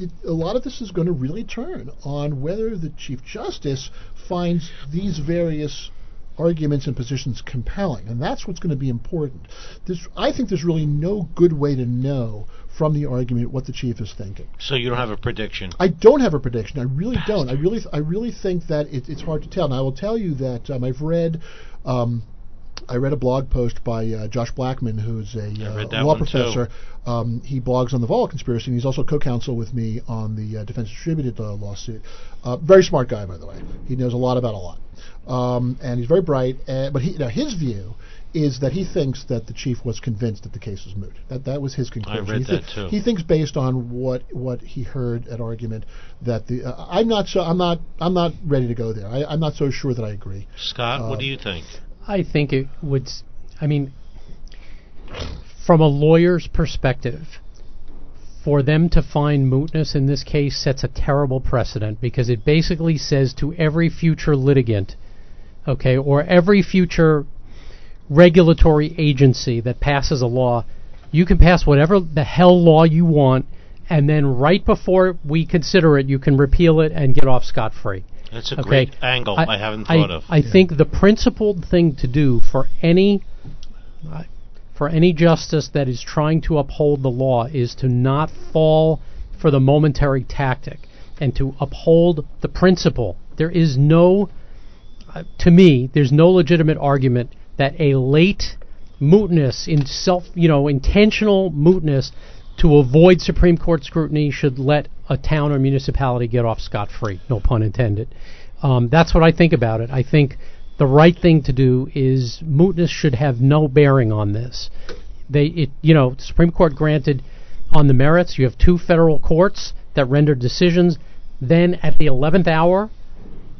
It, a lot of this is going to really turn on whether the Chief Justice finds these various arguments and positions compelling, and that's what's going to be important. This, I think there's really no good way to know from the argument what the chief is thinking. So you don't have a prediction. I don't have a prediction. I really don't. I really, I really think that it, it's hard to tell. And I will tell you that um, I've read um, I read a blog post by uh, Josh Blackman, who's a uh, law professor. Um, he blogs on the Volokh conspiracy, and he's also co-counsel with me on the uh, Defense Distributed uh, lawsuit. Uh, very smart guy, by the way. He knows a lot about a lot, um, and he's very bright. Uh, but he, now his view is that he thinks that the chief was convinced that the case was moot. That that was his conclusion. I read he that too. He thinks based on what what he heard at argument that the uh, I'm not so I'm not I'm not ready to go there. I, I'm not so sure that I agree. Scott, what do you think? I think it would. I mean, from a lawyer's perspective, for them to find mootness in this case sets a terrible precedent because it basically says to every future litigant, okay, or every future regulatory agency that passes a law, you can pass whatever the hell law you want, and then right before we consider it, you can repeal it and get off scot free. That's a Okay. great angle I, haven't thought I, of. I think the principled thing to do for any for any justice that is trying to uphold the law is to not fall for the momentary tactic and to uphold the principle. There is no, uh, to me, there's no legitimate argument that a late mootness in self, you know, intentional mootness to avoid Supreme Court scrutiny should let a town or municipality get off scot free. No pun intended. Um, that's what I think about it. I think the right thing to do is mootness should have no bearing on this. They, it, you know, the Supreme Court granted on the merits. You have two federal courts that render decisions. Then at the eleventh hour,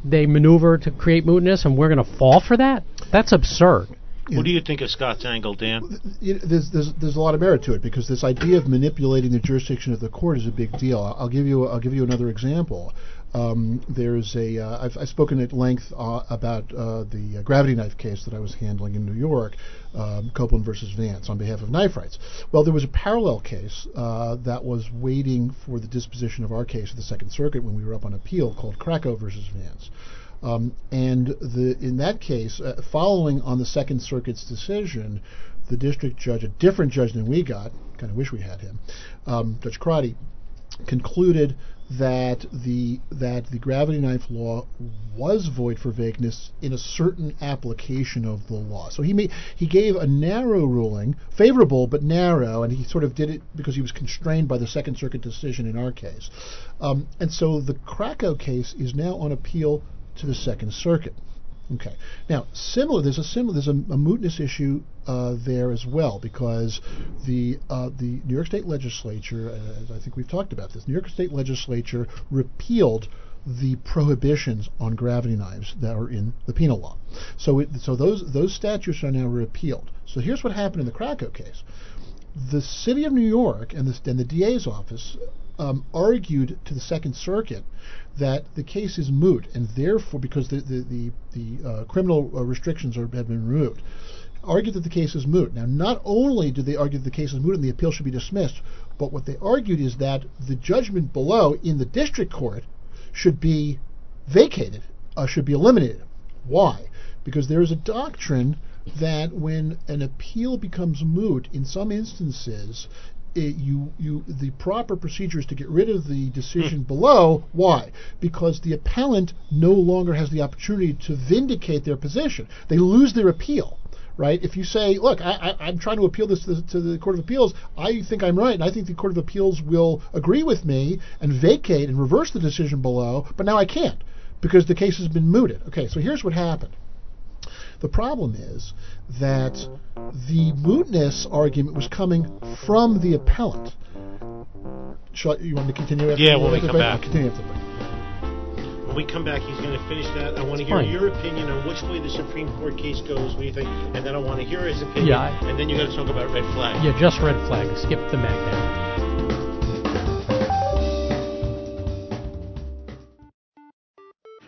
they maneuver to create mootness, and we're going to fall for that. That's absurd. What do you think of Scott's angle, Dan? there's, there's there's a lot of merit to it because this idea of manipulating the jurisdiction of the court is a big deal. I'll, give you I'll give you another example. Um, there's a uh, I've, I've spoken at length uh, about uh, the uh, gravity knife case that I was handling in New York, um, Copeland versus Vance, on behalf of knife rights. Well, there was a parallel case uh, that was waiting for the disposition of our case at the Second Circuit when we were up on appeal called Cracco versus Vance. Um, and the, in that case, uh, following on the Second Circuit's decision, the district judge, a different judge than we got, kind of wish we had him, um, Judge Crotty, concluded that the that the gravity knife law was void for vagueness in a certain application of the law. So he made he gave a narrow ruling, favorable but narrow, and he sort of did it because he was constrained by the Second Circuit decision in our case. Um, and so the Cracco case is now on appeal to the Second Circuit. Okay. Now, similar. There's a similar. There's a, a mootness issue uh, there as well because the uh, the New York State Legislature, uh, as I think we've talked about this, New York State Legislature repealed the prohibitions on gravity knives that are in the penal law. So it, so those those statutes are now repealed. So here's what happened in the Cracco case. The city of New York and the, and the DA's office um, argued to the Second Circuit that the case is moot, and therefore, because the the the, the uh, criminal uh, restrictions are, have been removed, argued that the case is moot. Now, not only did they argue that the case is moot and the appeal should be dismissed, but what they argued is that the judgment below in the district court should be vacated, uh, should be eliminated. Why? Because there is a doctrine that when an appeal becomes moot, in some instances, it, you you the proper procedure is to get rid of the hmm. decision below. Why? Because the appellant no longer has the opportunity to vindicate their position. They lose their appeal. Right? If you say, "Look, I, I, I'm trying to appeal this to the, to the Court of Appeals. I think I'm right, and I think the Court of Appeals will agree with me and vacate and reverse the decision below," but now I can't because the case has been mooted. Okay, so here's what happened. The problem is that the mootness argument was coming from the appellant. Shall I, you want me to continue? After Yeah, when we come break? back. Continue after the break. When we come back, he's going to finish that. I want to hear fine. your opinion on which way the Supreme Court case goes. What do you think? And then I want to hear his opinion. Yeah, I- and then you got to talk about red flag. Yeah, just red flag. Skip the mag down.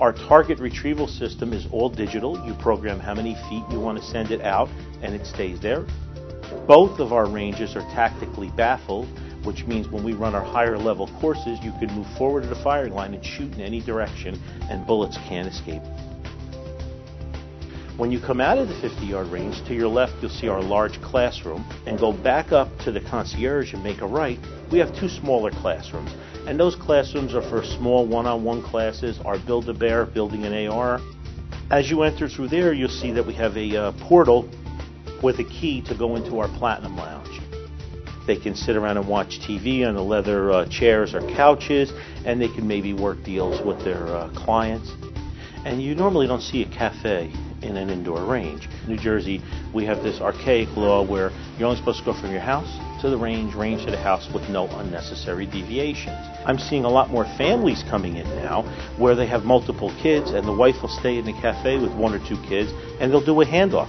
Our target retrieval system is all digital. You program how many feet you want to send it out and it stays there. Both of our ranges are tactically baffled, which means when we run our higher level courses, you can move forward to the firing line and shoot in any direction and bullets can't escape. When you come out of the 50 yard range, to your left you'll see our large classroom, and go back up to the concierge and make a right, we have two smaller classrooms. And those classrooms are for small one on one classes, our Build a Bear, building an AR. As you enter through there, you'll see that we have a uh, portal with a key to go into our Platinum Lounge. They can sit around and watch TV on the leather uh, chairs or couches, and they can maybe work deals with their uh, clients. And you normally don't see a cafe in an indoor range. New Jersey, we have this archaic law where you're only supposed to go from your house to the range, range to the house with no unnecessary deviations. I'm seeing a lot more families coming in now where they have multiple kids and the wife will stay in the cafe with one or two kids and they'll do a handoff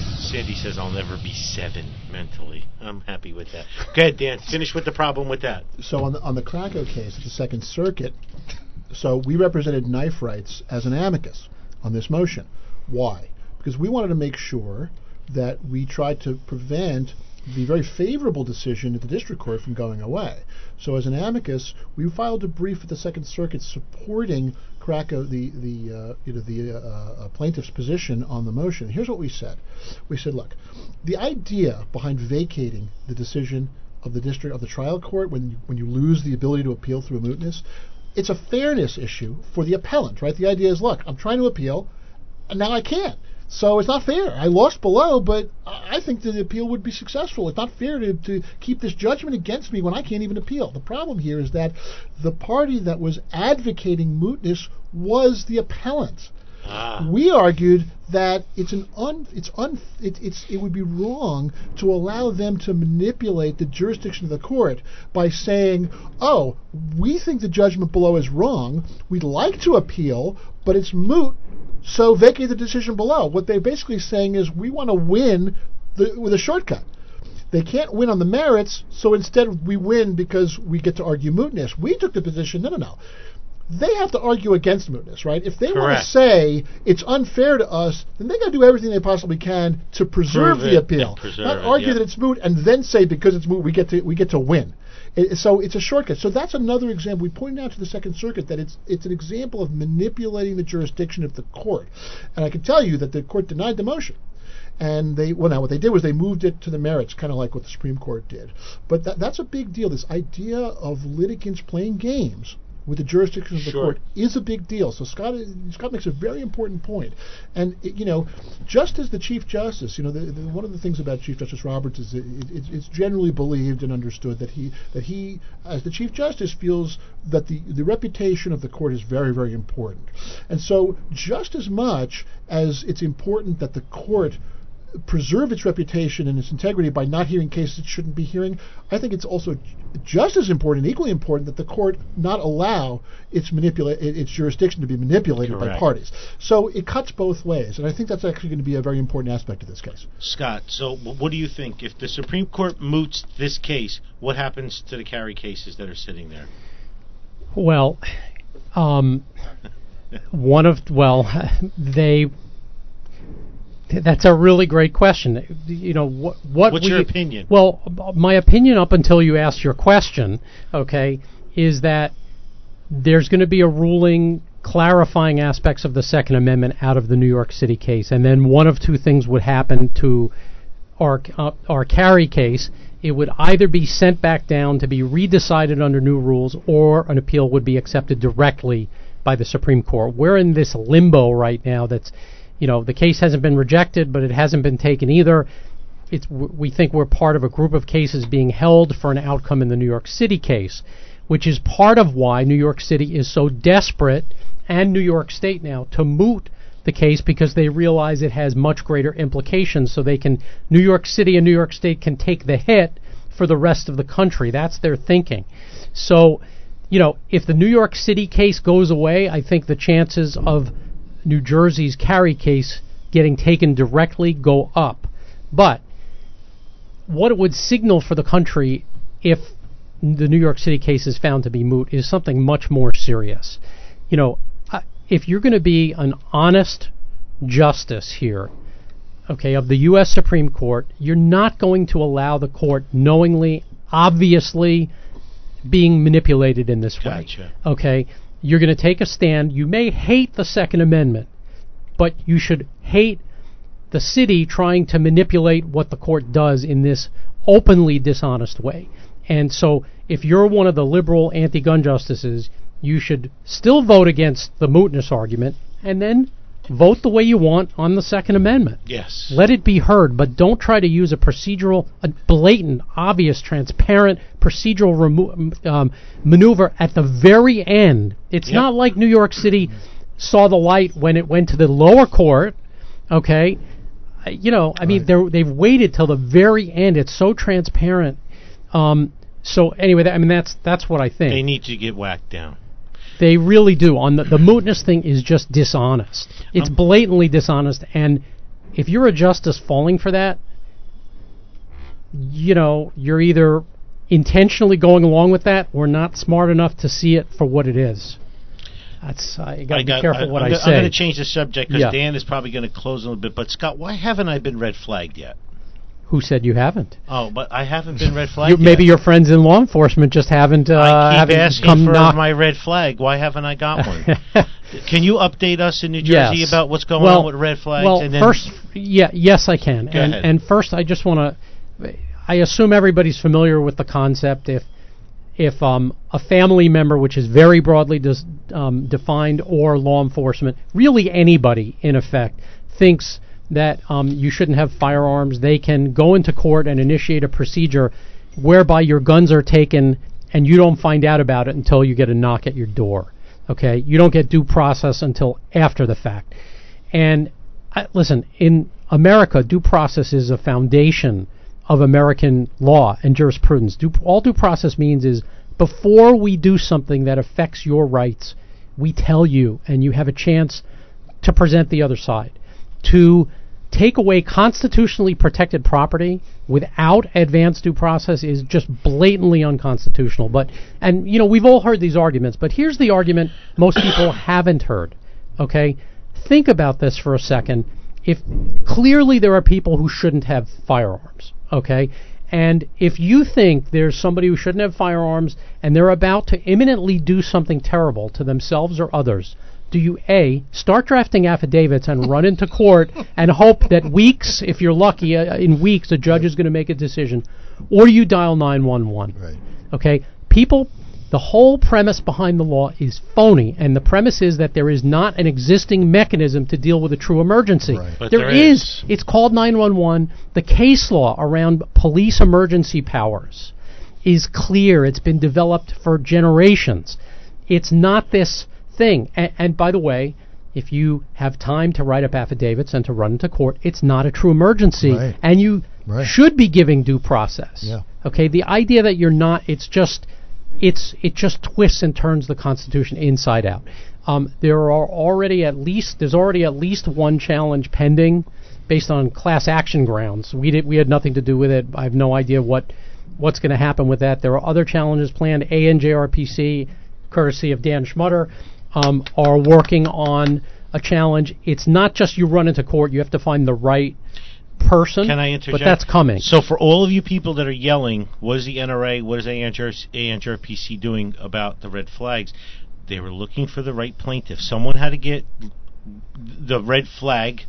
Sandy says I'll never be seven mentally. I'm happy with that. Go ahead, Dan. Finish with the problem with that. So on the on the Cracco case, the Second Circuit. So we represented knife rights as an amicus on this motion. Why? Because we wanted to make sure that we tried to prevent the very favorable decision at the district court from going away. So, as an amicus, we filed a brief at the Second Circuit supporting Cracco, the the uh, you know the uh, uh, plaintiff's position on the motion. Here's what we said: We said, look, the idea behind vacating the decision of the district of the trial court when you, when you lose the ability to appeal through a mootness, it's a fairness issue for the appellant, right? The idea is, look, I'm trying to appeal, and now I can't. So it's not fair. I lost below, but I think the appeal would be successful. It's not fair to, to keep this judgment against me when I can't even appeal. The problem here is that the party that was advocating mootness was the appellant. Ah. We argued that it's an un, it's un, it, it's it would be wrong to allow them to manipulate the jurisdiction of the court by saying, "Oh, we think the judgment below is wrong. We'd like to appeal, but it's moot so vacate the decision below. What they're basically saying is we want to win the, with a shortcut. They can't win on the merits, so instead we win because we get to argue mootness. We took the position, no, no, no. They have to argue against mootness, right? If they want to say it's unfair to us, then they got to do everything they possibly can to preserve Prove the appeal, not argue it, yeah. that it's moot and then say because it's moot we get to we get to win. So it's a shortcut. So that's another example. We pointed out to the Second Circuit that it's it's an example of manipulating the jurisdiction of the court, and I can tell you that the court denied the motion. And they well now what they did was they moved it to the merits, kind of like what the Supreme Court did. But that, that's a big deal. This idea of litigants playing games with the jurisdiction of the sure. court is a big deal. So Scott Scott makes a very important point. and it, you know, just as the Chief Justice, you know, the, the, one of the things about Chief Justice Roberts is it, it, it's generally believed and understood that he that he, as the Chief Justice, feels that the the reputation of the court is very very important, and so just as much as it's important that the court preserve its reputation and its integrity by not hearing cases it shouldn't be hearing. I think it's also just as important, equally important, that the court not allow its manipulate its jurisdiction to be manipulated Correct. by parties. So it cuts both ways, and I think that's actually going to be a very important aspect of this case. Scott, so what do you think if the Supreme Court moots this case? What happens to the carry cases that are sitting there? Well, um, one of well, they. That's a really great question. You know what? What What's we, your opinion? Well, my opinion up until you asked your question, okay, is that there's going to be a ruling clarifying aspects of the Second Amendment out of the New York City case, and then one of two things would happen to our uh, our carry case. It would either be sent back down to be redecided under new rules, or an appeal would be accepted directly by the Supreme Court. We're in this limbo right now. That's, you know, the case hasn't been rejected, but it hasn't been taken either. It's we think we're part of a group of cases being held for an outcome in the New York City case, which is part of why New York City is so desperate and New York State now to moot the case because they realize it has much greater implications so they can New York City and New York State can take the hit for the rest of the country. That's their thinking. So, you know, if the New York City case goes away, I think the chances of New Jersey's carry case getting taken directly go up. But what it would signal for the country if the New York City case is found to be moot is something much more serious. You know, if you're going to be an honest justice here, okay, of the U.S. Supreme Court, you're not going to allow the court knowingly, obviously, being manipulated in this Gotcha. way. Okay, you're going to take a stand. You may hate the Second Amendment, but you should hate the city trying to manipulate what the court does in this openly dishonest way. And so, if you're one of the liberal anti-gun justices, you should still vote against the mootness argument and then vote the way you want on the Second Amendment. Yes. Let it be heard, but don't try to use a procedural, a blatant, obvious, transparent procedural remo- um, maneuver at the very end. It's Yep. not like New York City saw the light when it went to the lower court. Okay, you know, I mean, they're, they've waited till the very end. It's so transparent. Um, so anyway, that, I mean, that's that's what I think. They need to get whacked down. They really do. On the, the mootness thing is just dishonest. It's Um, blatantly dishonest. And if you're a justice falling for that, you know, you're either intentionally going along with that or not smart enough to see it for what it is. That's uh, you got to be got, careful I, what I'm I say. I'm going to change the subject because Yeah. Dan is probably going to close a little bit. But Scott, why haven't I been red flagged yet? Who said you haven't? Oh, but I haven't been red You, flagged. maybe yet. your friends in law enforcement just haven't uh, I keep haven't asking come for knock. my red flag. Why haven't I got one? Can you update us in New Jersey Yes. about what's going well, on with red flags? Well, and then first, yeah, yes, I can. And, and first, I just want to. I assume everybody's familiar with the concept. If if um, a family member, which is very broadly dis, um, defined, or law enforcement, really anybody in effect, thinks that um, you shouldn't have firearms, they can go into court and initiate a procedure whereby your guns are taken and you don't find out about it until you get a knock at your door. Okay, you don't get due process until after the fact. And I, listen, in America, due process is a foundation of American law and jurisprudence. Due, all due process means is before we do something that affects your rights, we tell you, and you have a chance to present the other side. To take away constitutionally protected property without advanced due process is just blatantly unconstitutional. But and you know we've all heard these arguments, but here's the argument most people haven't heard. Okay, think about this for a second. If clearly there are people who shouldn't have firearms, okay, and if you think there's somebody who shouldn't have firearms and they're about to imminently do something terrible to themselves or others, do you A, start drafting affidavits and run into court and hope that weeks, if you're lucky, uh, in weeks, a judge is going to make a decision, or you dial 911? Right. Okay? People, the whole premise behind the law is phony, and the premise is that there is not an existing mechanism to deal with a true emergency. Right. But there there is. is. It's called 911. The case law around police emergency powers is clear. It's been developed for generations. It's not this thing. And, and by the way, if you have time to write up affidavits and to run into court, it's not a true emergency, Right. and you Right. should be giving due process. Yeah. Okay. The idea that you're not, it's just, it's it just twists and turns the Constitution inside out. Um, there are already at least there's already at least one challenge pending, based on class action grounds. We did we had nothing to do with it. I have no idea what what's going to happen with that. There are other challenges planned. ANJRPC, courtesy of Dan Schmutter, um, are working on a challenge. It's not just you run into court; you have to find the right person. Can I interject? But that's coming. So for all of you people that are yelling, what is the NRA, what is ANJR, ANJRPC doing about the red flags? They were looking for the right plaintiff. Someone had to get the red flag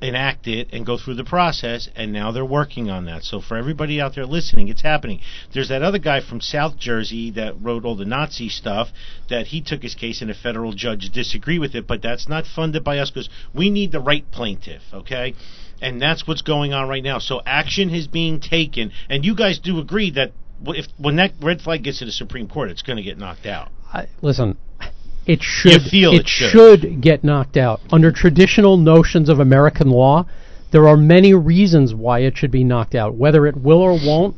enact it and go through the process and now they're working on that. So for everybody out there listening it's happening. There's that other guy from south jersey that wrote all the nazi stuff that he took his case and a federal judge disagreed with it but that's not funded by us because we need the right plaintiff okay? And that's what's going on right now. So action is being taken and you guys do agree that if when that red flag gets to the supreme court it's going to get knocked out. I, listen it should feel it, it should. should get knocked out under traditional notions of American law. There are many reasons why it should be knocked out. Whether it will or won't,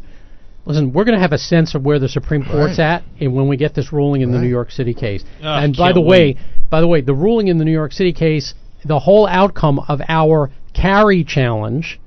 listen, we're going to have a sense of where the Supreme Court's Right. at, and when we get this ruling in the New York City case. Ah, and by can't the way, wait. by the way, the ruling in the New York City case, the whole outcome of our carry challenge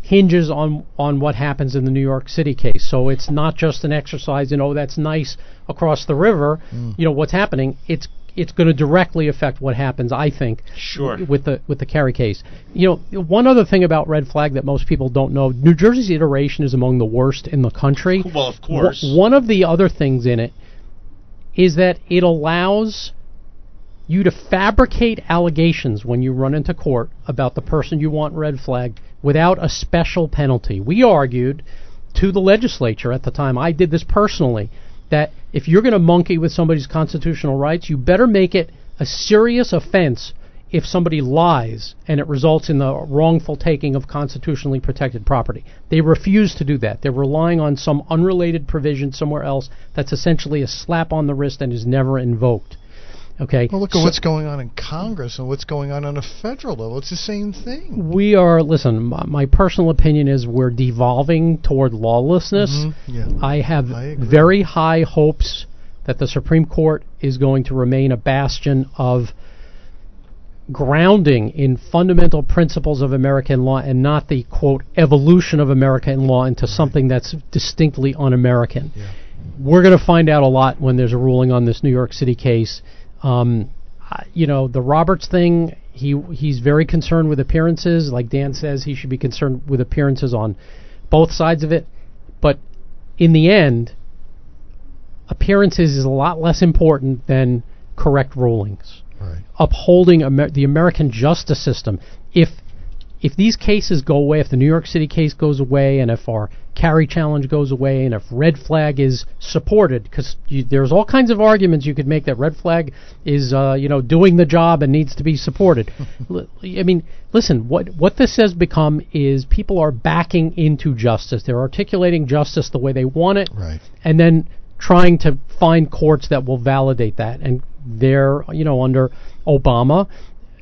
hinges on on what happens in the New York City case. So it's not just an exercise in oh that's nice across the river, you know what's happening. It's it's going to directly affect what happens, I think, Sure. with the with the carry case. You know, one other thing about red flag that most people don't know: New Jersey's iteration is among the worst in the country. well of course Wh- One of the other things in it is that it allows you to fabricate allegations when you run into court about the person you want red flag without a special penalty. We argued to the legislature at the time, I did this personally, that if you're going to monkey with somebody's constitutional rights, you better make it a serious offense if somebody lies and it results in the wrongful taking of constitutionally protected property. They refuse to do that. They're relying on some unrelated provision somewhere else that's essentially a slap on the wrist and is never invoked. Okay. Well, look at what's going on in Congress and what's going on on a federal level. It's the same thing. we are listen my, my personal opinion is we're devolving toward lawlessness Mhm, yeah. i have I very high hopes that the supreme court is going to remain a bastion of grounding in fundamental principles of american law and not the quote evolution of american law into something that's distinctly un-american Yeah. we're going to find out a lot when there's a ruling on this New York City case. Um, you know, the Roberts thing. He he's very concerned with appearances. Like Dan says, he should be concerned with appearances on both sides of it. But in the end, appearances is a lot less important than correct rulings. Right. Upholding Amer- the American justice system. If if these cases go away, if the New York City case goes away, and if our carry challenge goes away, and if red flag is supported, because there's all kinds of arguments you could make that red flag is, uh, you know, doing the job and needs to be supported. L- I mean, listen, what what this has become is people are backing into justice. They're articulating justice the way they want it, Right. and then trying to find courts that will validate that. And they're, you know, under Obama,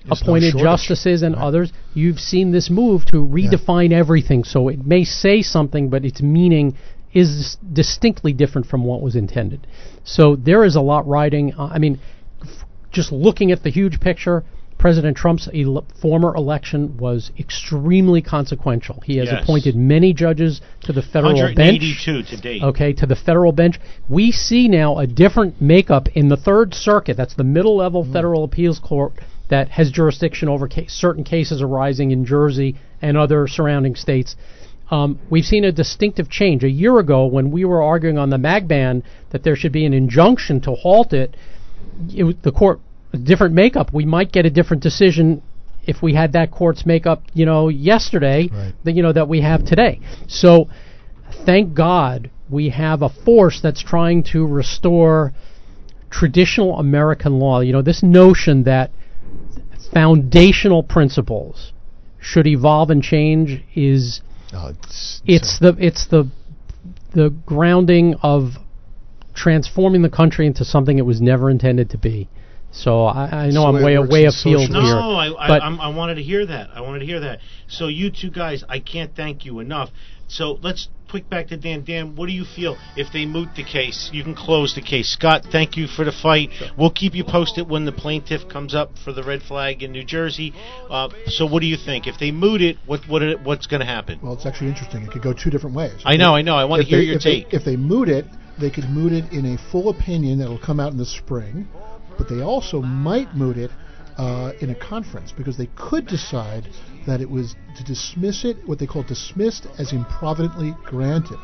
There's appointed shortage. justices and Right. others, you've seen this move to redefine everything. So it may say something, but its meaning is distinctly different from what was intended. So there is a lot riding. Uh, I mean, f- just looking at the huge picture, President Trump's ele- former election was extremely consequential. He has Yes. appointed many judges to the federal bench. 182 to date Okay, to the federal bench. We see now a different makeup in the Third Circuit. That's the middle level federal appeals court that has jurisdiction over ca- certain cases arising in Jersey and other surrounding states. Um, we've seen a distinctive change. A year ago, when we were arguing on the mag ban that there should be an injunction to halt it, it the court a different makeup. We might get a different decision if we had that court's makeup, you know, yesterday, Right. that you know that we have today. So, thank God we have a force that's trying to restore traditional American law. You know, this notion that foundational principles should evolve and change is Oh, it's it's the it's the the grounding of transforming the country into something it was never intended to be. So I, I know So I'm way works way in afield social- here. No, I, I, but I wanted to hear that. I wanted to hear that. So you two guys, I can't thank you enough. So let's quick back to Dan. Dan, what do you feel if they moot the case? You can close the case. Scott, thank you for the fight. We'll keep you posted when the plaintiff comes up for the red flag in New Jersey. Uh, so what do you think? If they moot it, what what it- what's going to happen? Well, it's actually interesting. It could go two different ways. I know, I know. I want to hear they- your if they- take. if they moot it, they could moot it in a full opinion that will come out in the spring, but they also might moot it uh, in a conference because they could decide that it was to dismiss it, what they call dismissed as improvidently granted.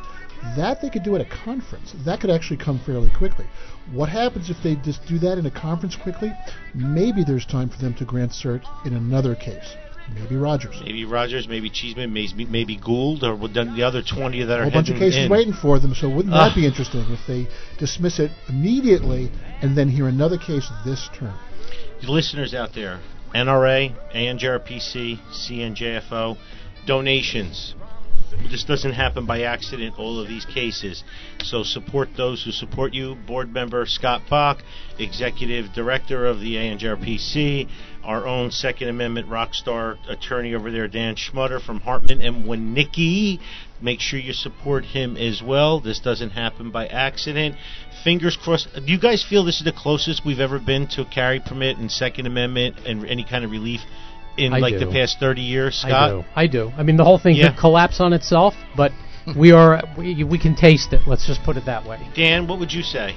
That they could do at a conference. That could actually come fairly quickly. What happens if they just do that in a conference quickly? Maybe there's time for them to grant cert in another case. Maybe Rogers. Maybe Rogers, maybe Cheeseman, maybe, maybe Gould, or the other 20 that are A whole bunch of cases in. waiting for them, so wouldn't that be interesting if they dismiss it immediately and then hear another case this term? Listeners out there, NRA, ANJRPC, CNJFO, donations. This doesn't happen by accident, all of these cases. So support those who support you. Board member Scott Bach, Executive Director of the ANJRPC, our own Second Amendment rock star attorney over there, Dan Schmutter from Hartman and Winnicki. Make sure you support him as well. This doesn't happen by accident. Fingers crossed. Do you guys feel this is the closest we've ever been to a carry permit and Second Amendment and any kind of relief in I like do. the past 30 years, I Scott? do. I do. I mean, the whole thing Yeah. could collapse on itself, but we are we, we can taste it. Let's just put it that way. Dan, what would you say?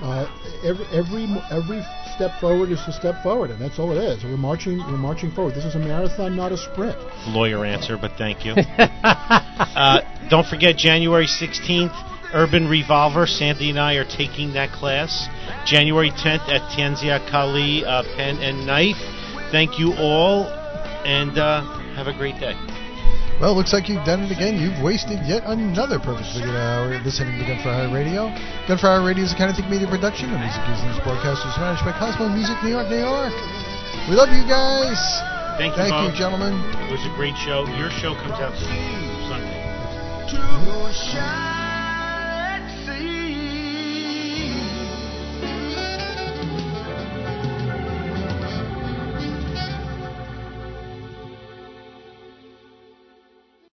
Uh, every every every step forward is a step forward, and that's all it is. We're marching we're marching forward. This is a marathon, not a sprint. Lawyer answer, but thank you. uh, don't forget January 16th, Urban Revolver. Sandy and I are taking that class. January 10th at Tanzia Kali uh, Pen and Knife. Thank you all, and uh, have a great day. Well, looks like you've done it again. You've wasted yet another perfectly good hour listening to Gun for Hire Radio. Gunfire Radio is a kind of think media production. The music used in this broadcast is managed by Cosmo Music New York, New York. We love you guys. Thank you, Thank you, gentlemen. It was a great show. Your show comes out Sunday. to shine.